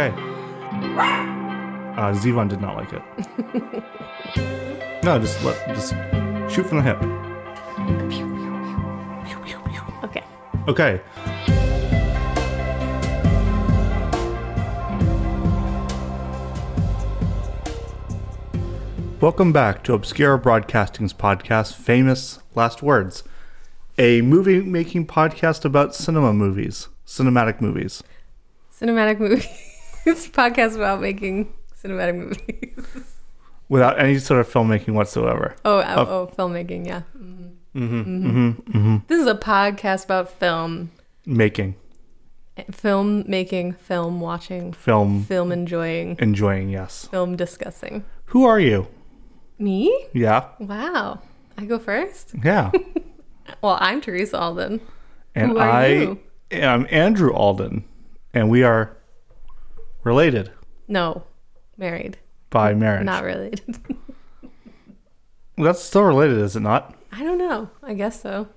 Okay. Uh, Zevon did not like it. no, just let just shoot from the hip. Okay. Okay. Welcome back to Obscura Broadcasting's podcast, Famous Last Words, a movie making podcast about cinema movies, cinematic movies. Cinematic movies. it's a podcast about making cinematic movies. without any sort of filmmaking whatsoever. Oh, oh, Of- oh filmmaking, yeah. Mm-hmm. Mm-hmm, mm-hmm. This is a podcast about film. Making, Film making, film watching, film, film enjoying, enjoying, yes. film discussing. Who are you? Me? Yeah, Wow. I go first? yeah. Well, I'm Teresa Alden. And Who are I you? am Andrew Alden, and we are related No, married. by marriage. Not related. That's still related, is it not? I don't know. I guess so.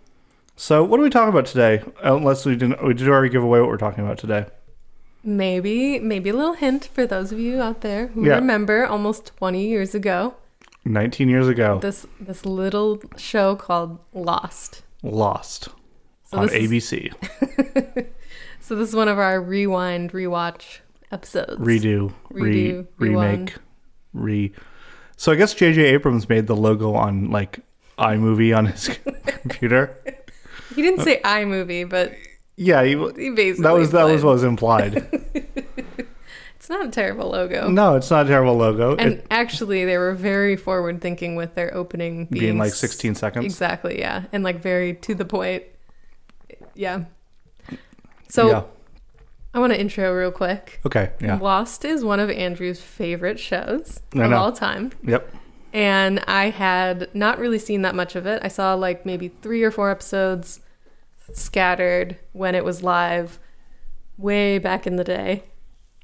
So, what are we talking about today? Unless we didn't, we did already give away what we're talking about today. Maybe, maybe a little hint for those of you out there who Yeah. remember almost 20 years ago 19 years ago, this this little show called Lost. Lost So on this is- ABC. So this is one of our rewind rewatch episodes. Redo, re, Redo, remake, re. So I guess J.J. Abrams made the logo on like iMovie on his computer. He didn't say iMovie, but Yeah, he, he basically that was that was what was implied. It's not a terrible logo. no, it's not a terrible logo. And it actually, they were very forward thinking with their opening being, being like 16 seconds. Exactly, yeah. And like very to the point. Yeah. So yeah. I want to intro real quick. Okay. Yeah. Lost is one of Andrew's favorite shows I of know. all time. Yep. And I had not really seen that much of it. I saw like maybe three or four episodes scattered when it was live way back in the day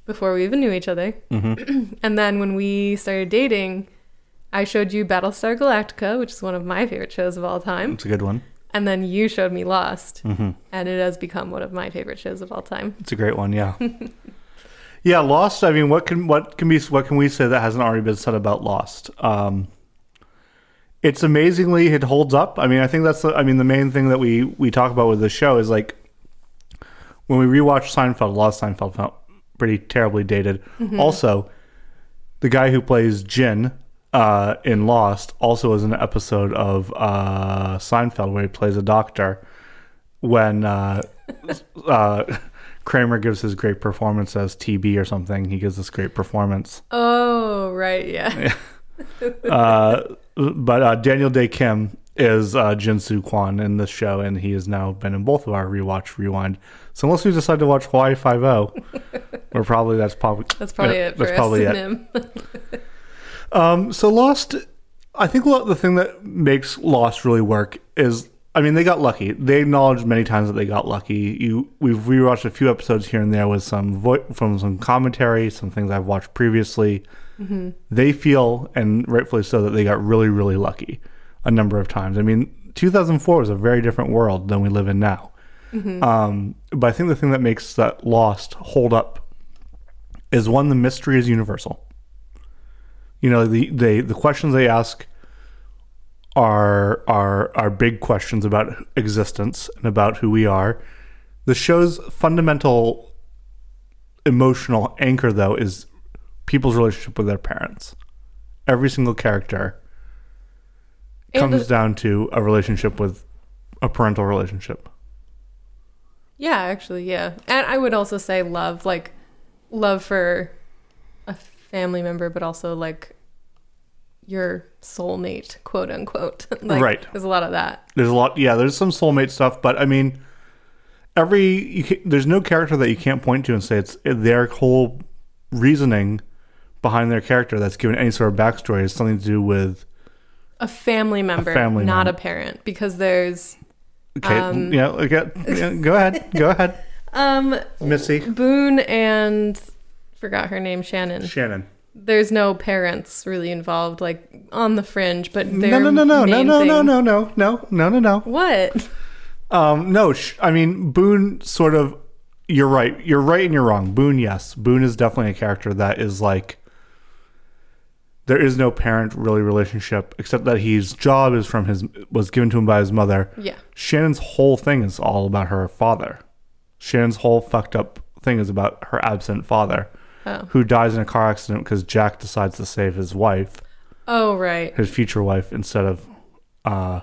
before we even knew each other. Mm-hmm. And then when we started dating, I showed you Battlestar Galactica, which is one of my favorite shows of all time. It's a good one. And then you showed me Lost, Mm-hmm. and it has become one of my favorite shows of all time. It's a great one. Yeah. yeah. Lost. I mean, what can what can be what can we say that hasn't already been said about Lost? Um, it's amazingly it holds up. I mean, I think that's the, I mean the main thing that we we talk about with the show is like when we rewatch Seinfeld. A lot of Seinfeld felt pretty terribly dated. Also, the guy who plays Jin uh, in Lost also in an episode of uh, Seinfeld where he plays a doctor when uh, uh, Kramer gives his great performance as TB or something. He gives this great performance. Oh, right, yeah. Uh, but uh, Daniel Dae Kim is uh, Jin-Soo Kwon in this show, and he has now been in both of our rewatch rewind. So unless we decide to watch Hawaii Five O, we're probably that's probably That's probably yeah, it for that's us probably it. Um, so Lost, I think the thing that makes Lost really work is, I mean, they got lucky. They acknowledged many times that they got lucky. You, we've rewatched a few episodes here and there with some vo- from some commentary, some things I've watched previously. They feel, and rightfully so, that they got really, really lucky a number of times. I mean, 2004 was a very different world than we live in now. Um, but I think the thing that makes that Lost hold up is one, the mystery is universal you know the they the questions they ask are are are big questions about existence and about who we are. The show's fundamental emotional anchor though is people's relationship with their parents. Every single character comes the- down to a relationship with a parental relationship. Yeah, actually, yeah. And I would also say love, like love for family member, but also like your soulmate, quote unquote. like, Right. There's a lot of that. There's a lot, yeah. There's some soulmate stuff, but I mean, every you can, there's no character that you can't point to and say it's their whole reasoning behind their character that's given any sort of backstory is something to do with A family member, family not member. a parent, because there's okay, Um, yeah, okay, yeah, go ahead, go ahead, um Missy, Boone and forgot her name, Shannon. Shannon. There's no parents really involved, like on the fringe, but No, no, no, no, no, no, no, no, no, no, no, no, no. What? Um, no, sh- I mean Boone sort of you're right. You're right and you're wrong. Boone, yes. Boone is definitely a character that is like there is no parent really relationship except that his job is from his was given to him by his mother. Yeah. Shannon's whole thing is all about her father. Shannon's whole fucked up thing is about her absent father, Oh. who dies in a car accident because Jack decides to save his wife, Oh, right. his future wife, instead of uh,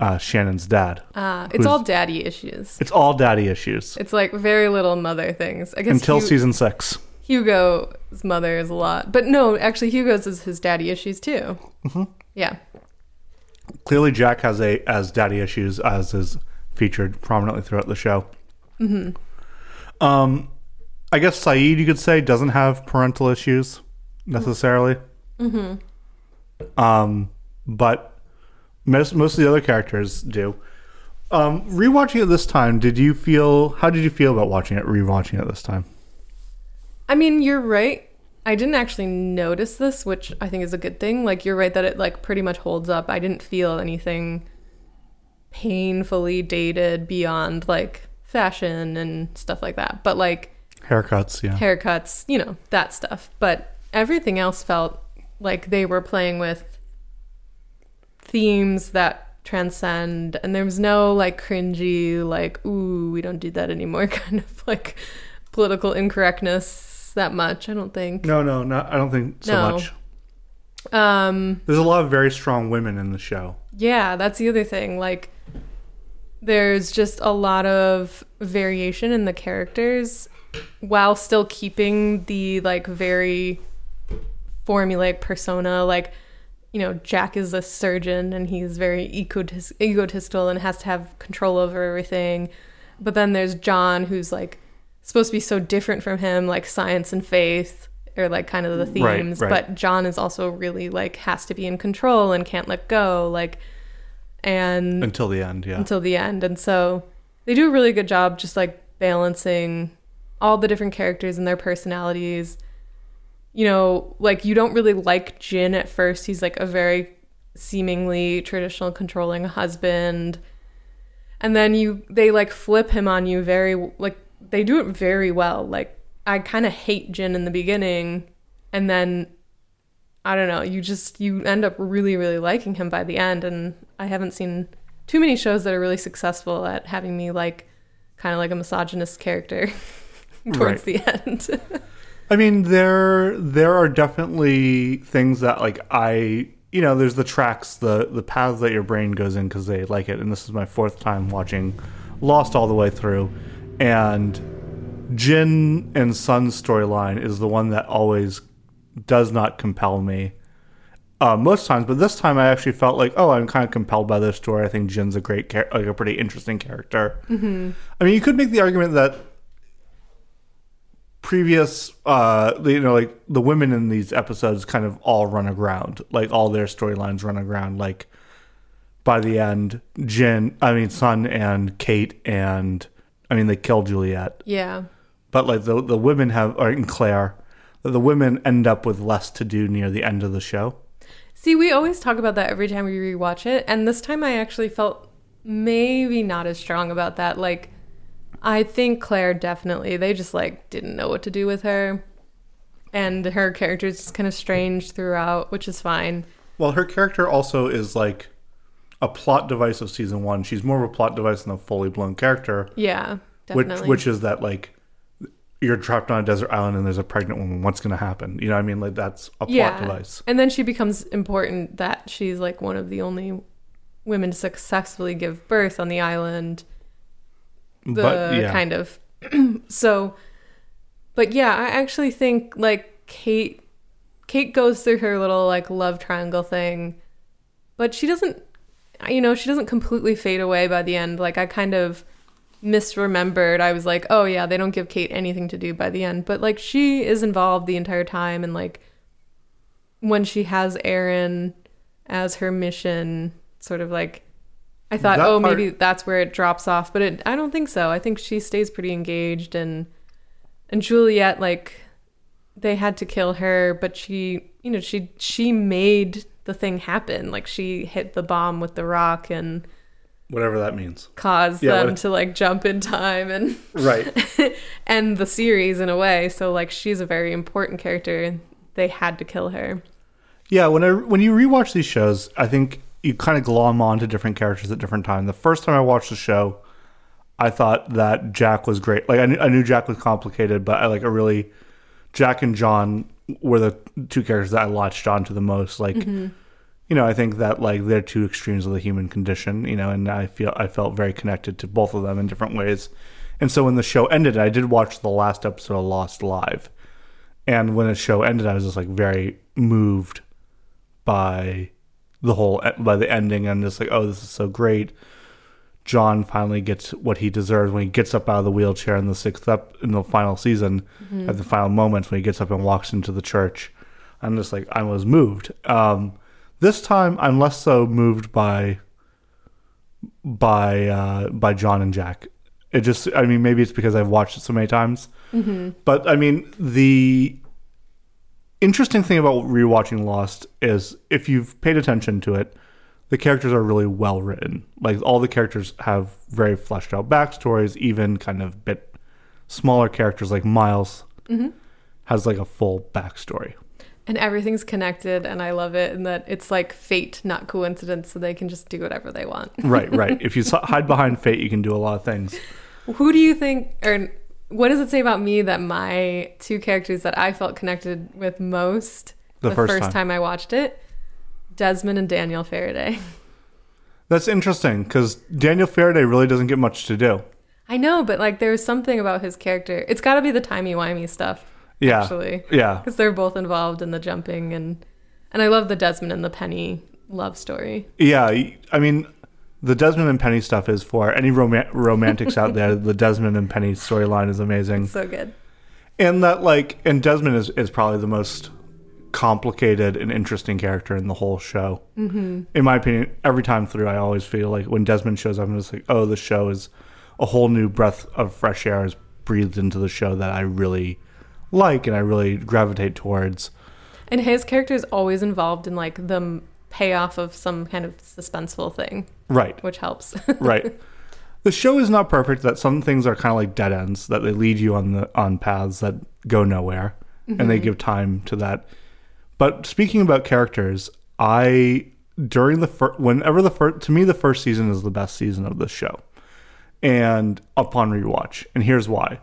uh, Shannon's dad. Uh, it's all daddy issues. It's all daddy issues It's like very little mother things. I guess until Hu- season six. Hugo's mother is a lot, but no, actually Hugo's is his daddy issues too. Mm-hmm. Yeah. Clearly, Jack has a as daddy issues as is featured prominently throughout the show. Mm-hmm. Um, I guess Sayid, you could say, doesn't have parental issues necessarily. Mm-hmm. Um, but most most of the other characters do. Um, rewatching it this time, did you feel? How did you feel about watching it? Rewatching it this time? I mean, you're right. I didn't actually notice this, which I think is a good thing. Like you're right that it like pretty much holds up. I didn't feel anything painfully dated beyond like fashion and stuff like that. But like Haircuts, yeah. haircuts, you know, that stuff. But everything else felt like they were playing with themes that transcend and there was no like cringy like ooh we don't do that anymore kind of like political incorrectness that much i don't think No, no, no. I don't think so No. much. um There's a lot of very strong women in the show. yeah that's the other thing like there's just a lot of variation in the characters while still keeping the like very formulaic persona like you know jack is a surgeon and he's very egotis- egotistical and has to have control over everything but then there's john who's like supposed to be so different from him like science and faith are like kind of the Right, themes right. but john is also really like has to be in control and can't let go like and Until the end, yeah. until the end. And so they do a really good job just like balancing all the different characters and their personalities. You know, like you don't really like Jin at first. He's like a very seemingly traditional controlling husband. And then you they like flip him on you very like they do it very well. Like I kind of hate Jin in the beginning and then I don't know, you just you end up really really liking him by the end and I haven't seen too many shows that are really successful at having me like kind of like a misogynist character towards the end. I mean, there there are definitely things that like I you know there's the tracks the the paths that your brain goes in because they like it, and this is my fourth time watching Lost all the way through, and Jin and Sun's storyline is the one that always does not compel me. Uh, most times, but this time I actually felt like, oh, I'm kind of compelled by this story. I think Jin's a great, char- like a pretty interesting character. Mm-hmm. I mean, you could make the argument that previous uh you know like the women in these episodes kind of all run aground like all their storylines run aground like by the end Jin I mean Sun and Kate and I mean they kill Juliet yeah. but like the the women have or and Claire the women end up with less to do near the end of the show See, we always talk about that every time we rewatch it, and this time I actually felt maybe not as strong about that. Like I think Claire definitely they just like didn't know what to do with her. And her character is just kind of strange throughout, which is fine. well her character also is like a plot device of season 1 she's more of a plot device than a fully blown character Yeah, which definitely. which is that like you're trapped on a desert island and there's a pregnant woman what's going to happen you know what i mean like that's a plot device And then she becomes important that she's like one of the only women to successfully give birth on the island. The but yeah kind of so but yeah, I actually think like Kate Kate goes through her little like love triangle thing, but she doesn't you know, she doesn't completely fade away by the end. Like I kind of misremembered. I was like, "Oh yeah, they don't give Kate anything to do by the end." But like she is involved the entire time and like when she has Aaron as her mission, sort of like I thought, That oh, part- maybe that's where it drops off, but it, I don't think so. I think she stays pretty engaged, and and Juliet, like they had to kill her, but she, you know, she she made the thing happen. Like she hit the bomb with the rock, and Whatever that means. cause Yeah, them what- to like jump in time and Right. end the series in a way. So like she's a very important character. They had to kill her. Yeah, when I when you rewatch these shows, I think you kind of glom onto different characters at different times. The first time I watched the show, I thought that Jack was great. Like I knew, I knew Jack was complicated, but I like a really Jack and John were the two characters that I latched onto the most. Like mm-hmm. you know, I think that like they're two extremes of the human condition, you know, and I feel I felt very connected to both of them in different ways. And so when the show ended, I did watch the last episode of Lost live. And when the show ended, I was just like very moved by the whole by the ending and just like, oh, this is so great. John finally gets what he deserves when he gets up out of the wheelchair in the sixth up in the final season at the final moments when he gets up and walks into the church. I'm just like I was moved. Um, this time I'm less so moved by by uh, by John and Jack. It just I mean maybe it's because I've watched it so many times. But I mean the interesting thing about rewatching Lost is if you've paid attention to it, the characters are really well written. Like all the characters have very fleshed out backstories, even kind of bit smaller characters like Miles mm-hmm. has like a full backstory. And everything's connected and I love it and that it's like fate, not coincidence, so they can just do whatever they want. Right, right. if you hide behind fate, you can do a lot of things. Who do you think or what does it say about me that my two characters that I felt connected with most The the, first first, time. time. I watched it? Desmond and Daniel Faraday. That's interesting because Daniel Faraday really doesn't get much to do. I know, but like there's something about his character. It's got to be the timey-wimey stuff. Yeah, Actually. yeah, Because they're both involved in the jumping and and I love the Desmond and the Penny love story. yeah. I mean, the Desmond and Penny stuff is for any rom- romantics out there. The Desmond and Penny storyline is amazing. So good. and that like and desmond is, is probably the most complicated and interesting character in the whole show mm-hmm. in my opinion every time through i always feel like when desmond shows up i'm just like oh the show is a whole new breath of fresh air is breathed into the show that i really like and i really gravitate towards And his character is always involved in like the payoff of some kind of suspenseful thing, right. Which helps. right. The show is not perfect that some things are kind of like dead ends that they lead you on the on paths that go nowhere and they mm-hmm. give time to that. But speaking about characters i during the fir- whenever the first to me the first season is the best season of this show. And upon rewatch and here's why.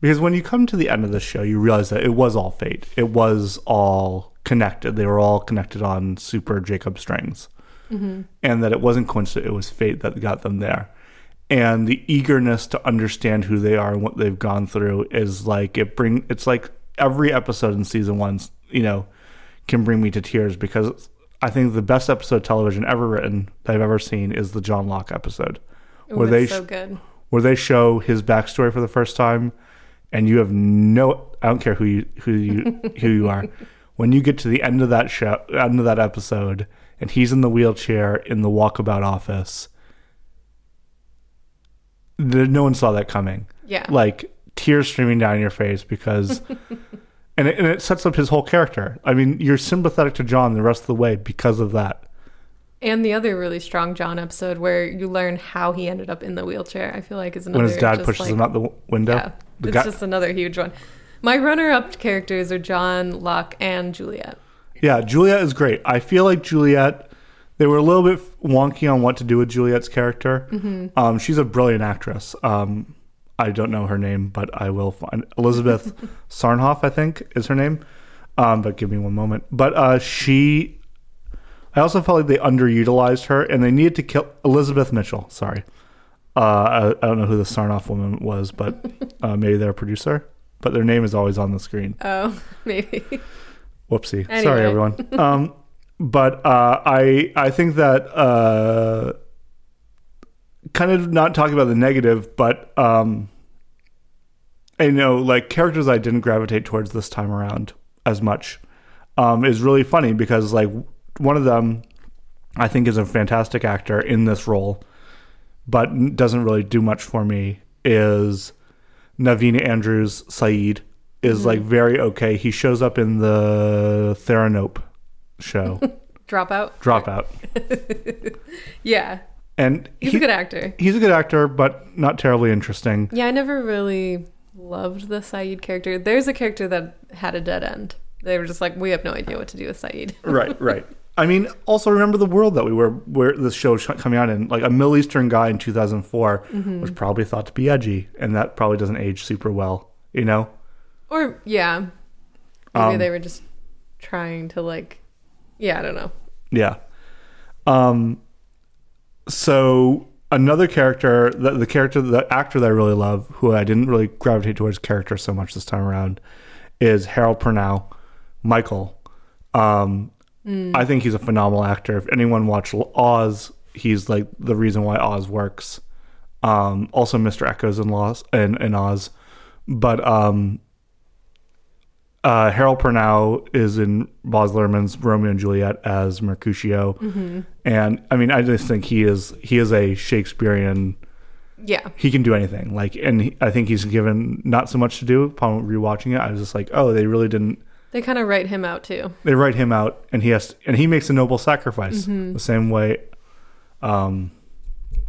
Because when you come to the end of the show you realize that it was all fate. It was all connected. They were all connected on super jacob strings Mm-hmm. and that it wasn't coincidence it was fate that got them there. And the eagerness to understand who they are and what they've gone through is like it bring it's like every episode in season one you know can bring me to tears because i think the best episode of television ever written that i've ever seen is the john locke episode. Ooh, where they so good. where they show his backstory for the first time and you have no i don't care who you who you who you are. When you get to the end of that show end of that episode and he's in the wheelchair in the walkabout office no one saw that coming Yeah. like tears streaming down your face because and it, and it sets up his whole character i mean you're sympathetic to john the rest of the way because of that and the other really strong John episode where you learn how he ended up in the wheelchair, I feel like is another when his dad pushes like- him out the window Yeah. the it's guy, just another huge one. My runner-up characters are John, Locke, and Juliet. Yeah, Juliet is great. I feel like Juliet. They were a little bit wonky on what to do with Juliet's character. Um, she's a brilliant actress. Um, I don't know her name, but I will find Elizabeth Sarnoff. I think is her name. Um, but give me one moment. But uh, she. I also felt like they underutilized her, and they needed to kill Elizabeth Mitchell. Sorry, uh, I, I don't know who the Sarnoff woman was, but uh, maybe they're a producer. But their name is always on the screen. Oh, maybe. Whoopsie. Anyway. Sorry, everyone. Um, but uh, I I think that uh, kind of not talking about the negative, but um, I know like characters I didn't gravitate towards this time around as much um, is really funny because like one of them I think is a fantastic actor in this role, but doesn't really do much for me. Is Naveen Andrews Sayid is like very okay. He shows up in the Theranos show, Dropout. Dropout. Yeah. and He's he- a good actor. He's a good actor, but not terribly interesting. Yeah, I never really loved the Sayid character. There's a character that had a dead end. They were just like, we have no idea what to do with Sayid. right, right. I mean, also remember the world that we were where this show was coming out in. Like a Middle Eastern guy in 2004 Mm-hmm. was probably thought to be edgy, and that probably doesn't age super well. You know? Or yeah, maybe Um, they were just trying to like, yeah, I don't know. Yeah. Um. So another character, the, the character, the actor that I really love, who I didn't really gravitate towards character so much this time around, is Harold Perrineau, Michael. Um, I think he's a phenomenal actor. If anyone watched Oz, he's like the reason why Oz works. Um, also, Mr. Eko's in Lost and in, Oz, but um, uh, Harold Perrineau is in Baz Luhrmann's Romeo and Juliet as Mercutio, and I mean, I just think he is he is a Shakespearean. Yeah, He can do anything. Like, and he, I think he's given not so much to do. Upon rewatching it, I was just like, oh, they really didn't. they kind of write him out too. They write him out, and he has, and he makes a noble sacrifice the same way um,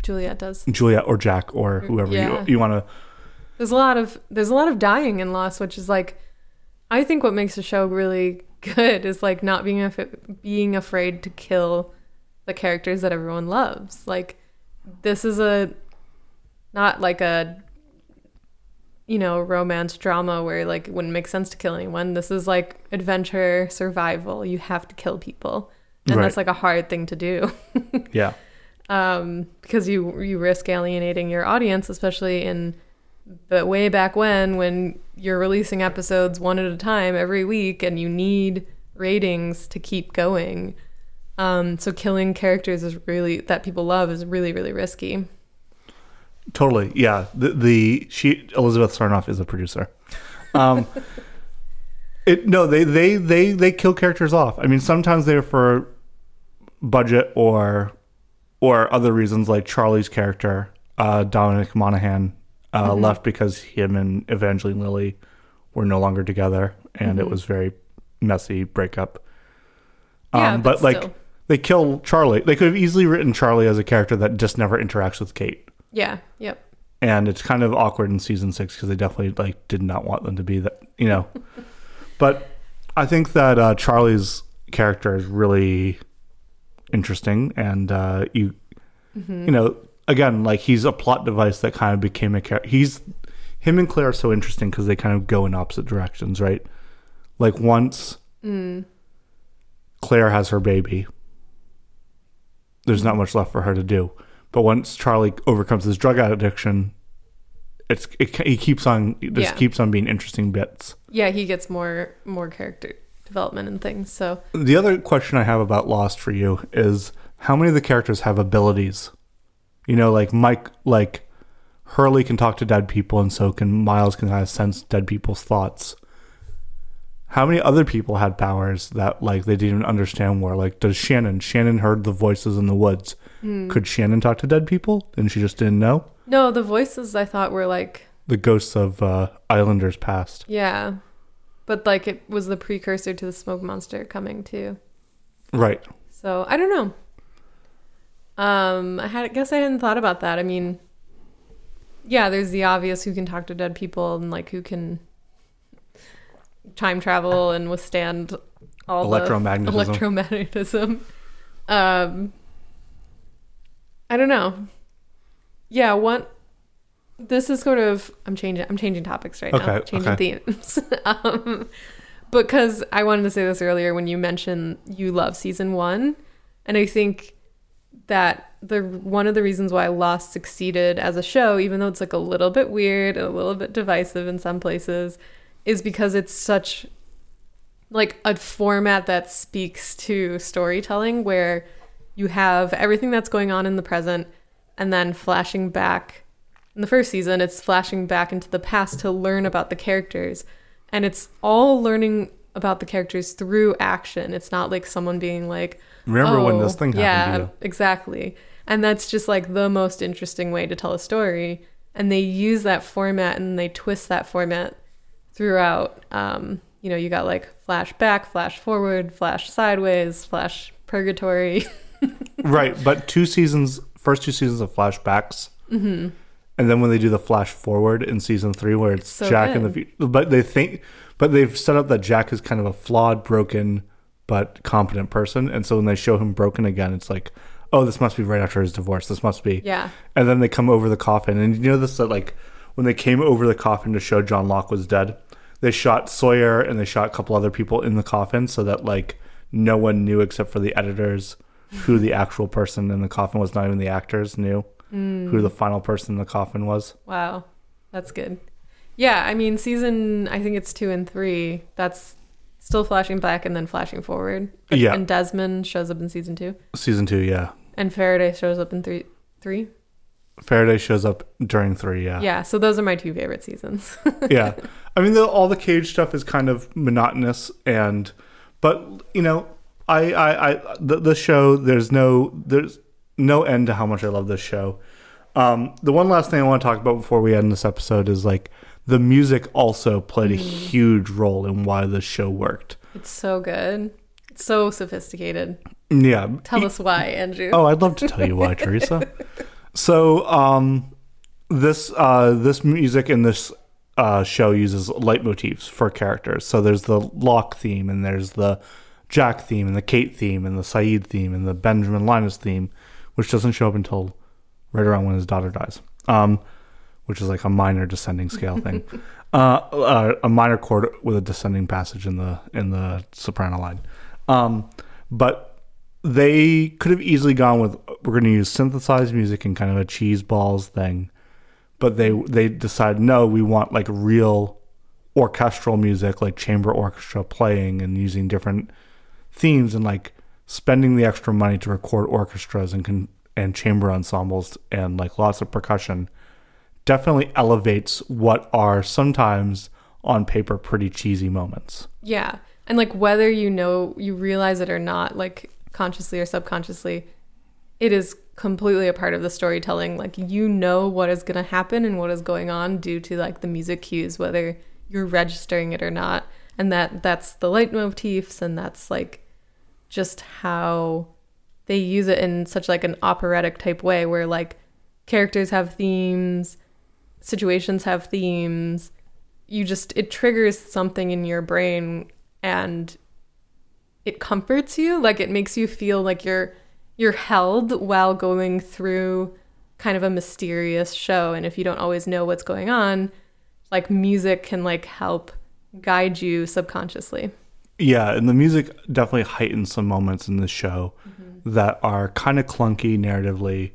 Juliet does. Juliet or Jack or whoever Yeah. you you want to. There's a lot of there's a lot of dying in Lost, which is like, I think what makes the show really good is like not being af- being afraid to kill the characters that everyone loves. Like, this is a not like a you know romance drama where like it wouldn't make sense to kill anyone. This is like adventure survival. You have to kill people, and Right. that's like a hard thing to do. Yeah, um, because you you risk alienating your audience, especially in but way back when when you're releasing episodes one at a time every week and you need ratings to keep going. Um, so killing characters is really that people love is really really risky. totally. Yeah, the the she Elizabeth Sarnoff is a producer. Um, it no, they they they they kill characters off. I mean, sometimes they're for budget or or other reasons, like Charlie's character, uh, Dominic Monaghan, uh, left because him and Evangeline Lilly were no longer together, and it was very messy breakup. Um, Yeah, but, but like still. they kill Charlie. They could have easily written Charlie as a character that just never interacts with Kate Yeah. Yep. and it's kind of awkward in season six because they definitely like did not want them to be that you know but i think that uh, charlie's character is really interesting and uh, you you know again like he's a plot device that kind of became a character he's him and claire are so interesting because they kind of go in opposite directions right like once claire has her baby there's not much left for her to do but once charlie overcomes his drug addiction it's it, he keeps on it just Yeah. keeps on being interesting bits Yeah, he gets more more character development and things. So the other question i have about lost for you is how many of the characters have abilities you know like mike like hurley can talk to dead people and so can miles can kind of sense dead people's thoughts. How many other people had powers that like they didn't understand were? Like does shannon shannon heard the voices in the woods. Could shannon talk to dead people? And she just didn't know? No, the voices I thought were like the ghosts of uh, islanders past. Yeah, but like it was the precursor to the smoke monster coming too. right. So I don't know. Um, I had I guess I hadn't thought about that. I mean, yeah, there's the obvious who can talk to dead people and like who can time travel and withstand all Electromagnetism. the electromagnetism. Um, I don't know. Yeah, one. This is sort of I'm changing I'm changing topics right now, Okay, changing okay. themes. um, because I wanted to say this earlier when you mentioned you love season one, and I think that the one of the reasons why Lost succeeded as a show, even though it's like a little bit weird and a little bit divisive in some places, is because it's such like a format that speaks to storytelling where you have everything that's going on in the present and then flashing back. In the first season it's flashing back into the past to learn about the characters. And it's all learning about the characters through action. It's not like someone being like remember when "Oh, this thing yeah happened to you. exactly. And that's just like the most interesting way to tell a story. And they use that format and they twist that format throughout. Um you know you got like flash back flash forward flash sideways flash purgatory. Right but two seasons first two seasons of flashbacks, Mm-hmm. and then when they do the flash forward in season three, where it's So Jack in the future, but they think, but they've set up that Jack is kind of a flawed, broken, but competent person, and so when they show him broken again, it's like, oh, this must be right after his divorce. This must be, Yeah. and then they come over the coffin, and you know this that like when they came over the coffin to show John Locke was dead, they shot Sawyer and they shot a couple other people in the coffin so that like no one knew except for the editors who the actual person in the coffin was. Not even the actors knew mm. who the final person in the coffin was. Wow. That's good. Yeah, I mean, season, I think it's two and three. That's still flashing back and then flashing forward. And, Yeah. And Desmond shows up in season two. Season two, yeah. And Faraday shows up in three. Three? Faraday shows up during three, yeah. Yeah, so those are my two favorite seasons. yeah. I mean, the, all the cage stuff is kind of monotonous, and but you know, I, I, I the, the show. There's no, there's no end to how much I love this show. Um, the one last thing I want to talk about before we end this episode is like the music also played a huge role in why the show worked. it's so good. It's so sophisticated. Yeah. Tell us why, Andrew. Oh, I'd love to tell you why, Teresa. So, um, this uh, this music in this uh, show uses leitmotifs for characters. So there's the Locke theme, and there's the Jack theme, and the Kate theme, and the Sayid theme, and the Benjamin Linus theme, which doesn't show up until right around when his daughter dies. Um, which is like a minor descending scale thing, uh, uh, a minor chord with a descending passage in the in the soprano line. Um, but they could have easily gone with we're going to use synthesized music and kind of a cheese balls thing, but they they decided no, we want like real orchestral music, like chamber orchestra playing and using different themes and like spending the extra money to record orchestras and con- and chamber ensembles and like lots of percussion definitely elevates what are sometimes on paper pretty cheesy moments. Yeah. And like whether you know you realize it or not, like consciously or subconsciously, it is completely a part of the storytelling. Like you know what is going to happen and what is going on due to like the music cues whether you're registering it or not. And that that's the leitmotifs and that's like just how they use it in such like an operatic type way where like characters have themes, situations have themes, you just it triggers something in your brain and it comforts you. Like it makes you feel like you're you're held while going through kind of a mysterious show. And if you don't always know what's going on like music can like help guide you subconsciously. Yeah, and the music definitely heightens some moments in the show mm-hmm. that are kind of clunky narratively.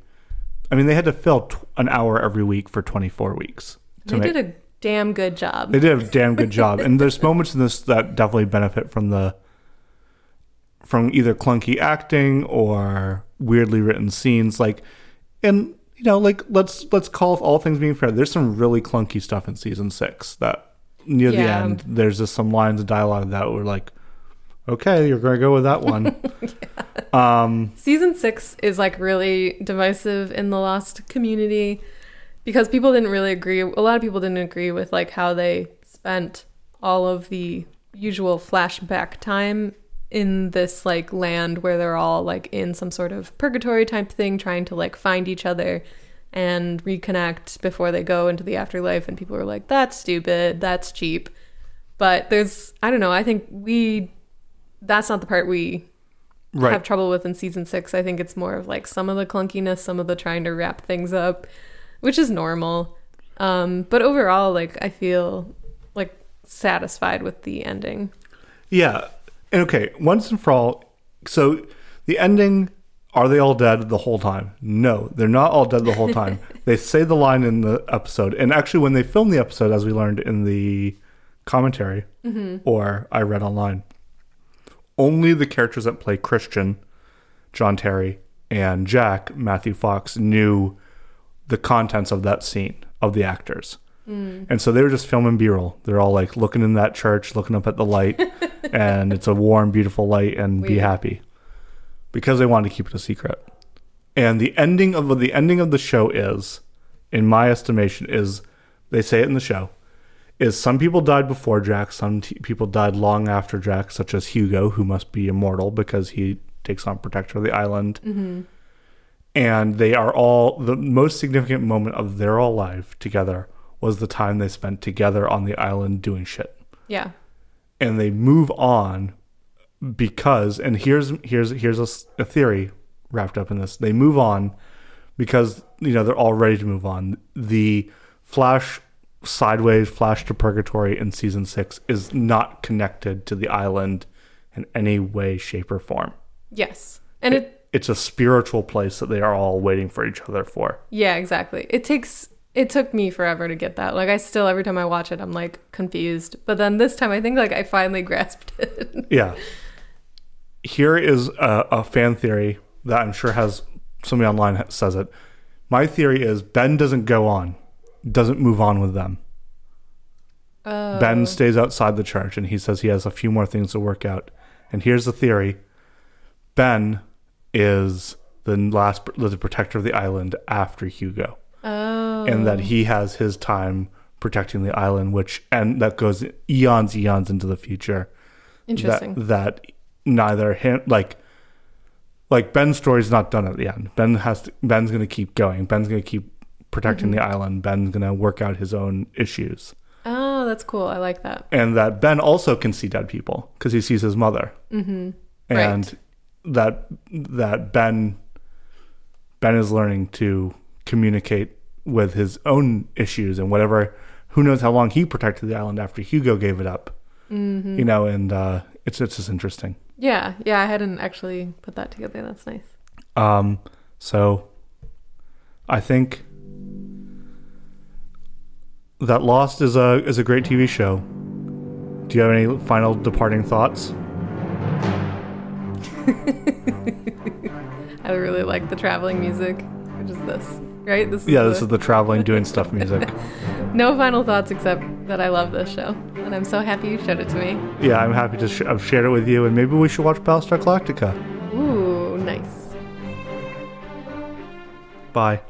I mean, they had to fill an hour every week for 24 weeks. they did a damn good job They did a damn good job, and there's moments in this that definitely benefit from the from either clunky acting or weirdly written scenes. Like, and you know, like let's let's call all things being fair. There's some really clunky stuff in season six that near the end there's just some lines of dialogue that were like, okay, you're going to go with that one. Um, season six is like really divisive in the lost community because people didn't really agree a lot of people didn't agree with like how they spent all of the usual flashback time in this like land where they're all like in some sort of purgatory type thing trying to like find each other and reconnect before they go into the afterlife. And people were like that's stupid. That's cheap. But there's i don't know i think we that's not the part we right. have trouble with in season six. I think it's more of like some of the clunkiness, some of the trying to wrap things up, which is normal. Um, but overall, like I feel like satisfied with the ending. Yeah. And okay, once and for all, so the ending are they all dead the whole time? No, they're not all dead the whole time. they say the line in the episode. And actually, when they filmed the episode, as we learned in the commentary or I read online, only the characters that play Christian, John Terry, and Jack, Matthew Fox, knew the contents of that scene of the actors. Mm. And so they were just filming B roll. They're all like looking in that church, looking up at the light, and it's a warm, beautiful light, and be happy because they wanted to keep it a secret. And the ending of the ending of the show is, in my estimation, is they say it in the show, is some people died before Jack, some t- people died long after Jack, such as Hugo, who must be immortal because he takes on protector of the island. Mm-hmm. and they are all the most significant moment of their all life together was the time they spent together on the island doing shit. Yeah. And they move on because and here's here's here's a theory wrapped up in this. They move on because you know they're all ready to move on. The Flash sideways Flash to Purgatory in season 6 is not connected to the island in any way shape or form. Yes. And it It's a spiritual place that they are all waiting for each other for. yeah, exactly. It takes it took me forever to get that. Like I still every time I watch it I'm like confused. But then this time I think like I finally grasped it. Yeah. Here is a, a fan theory that I'm sure has somebody online says it. My theory is Ben doesn't go on, doesn't move on with them. Oh. Ben stays outside the church and he says he has a few more things to work out. And here's the theory Ben is the last, the protector of the island after Hugo. Oh. and that he has his time protecting the island, which and that goes eons, eons into the future. Interesting. That that neither him like like Ben's story's not done at the end. Ben has to, Ben's going to keep going. Ben's going to keep protecting the island. Ben's going to work out his own issues, oh, that's cool. I like that. and that Ben also can see dead people because he sees his mother, mm-hmm. and Right. that that Ben Ben is learning to communicate with his own issues and whatever. Who knows how long he protected the island after Hugo gave it up? Mm-hmm. You know, and uh, it's it's just interesting. Yeah. Yeah, I hadn't actually put that together. That's nice. Um, so I think that Lost is a is a great TV show. Do you have any final departing thoughts? I really like the traveling music, which is this, right? This is Yeah, the- this is the traveling doing stuff music. no final thoughts except that I love this show, and I'm so happy you showed it to me. Yeah, I'm happy to sh- I've shared it with you, and maybe we should watch Battlestar Galactica. Ooh, nice. Bye.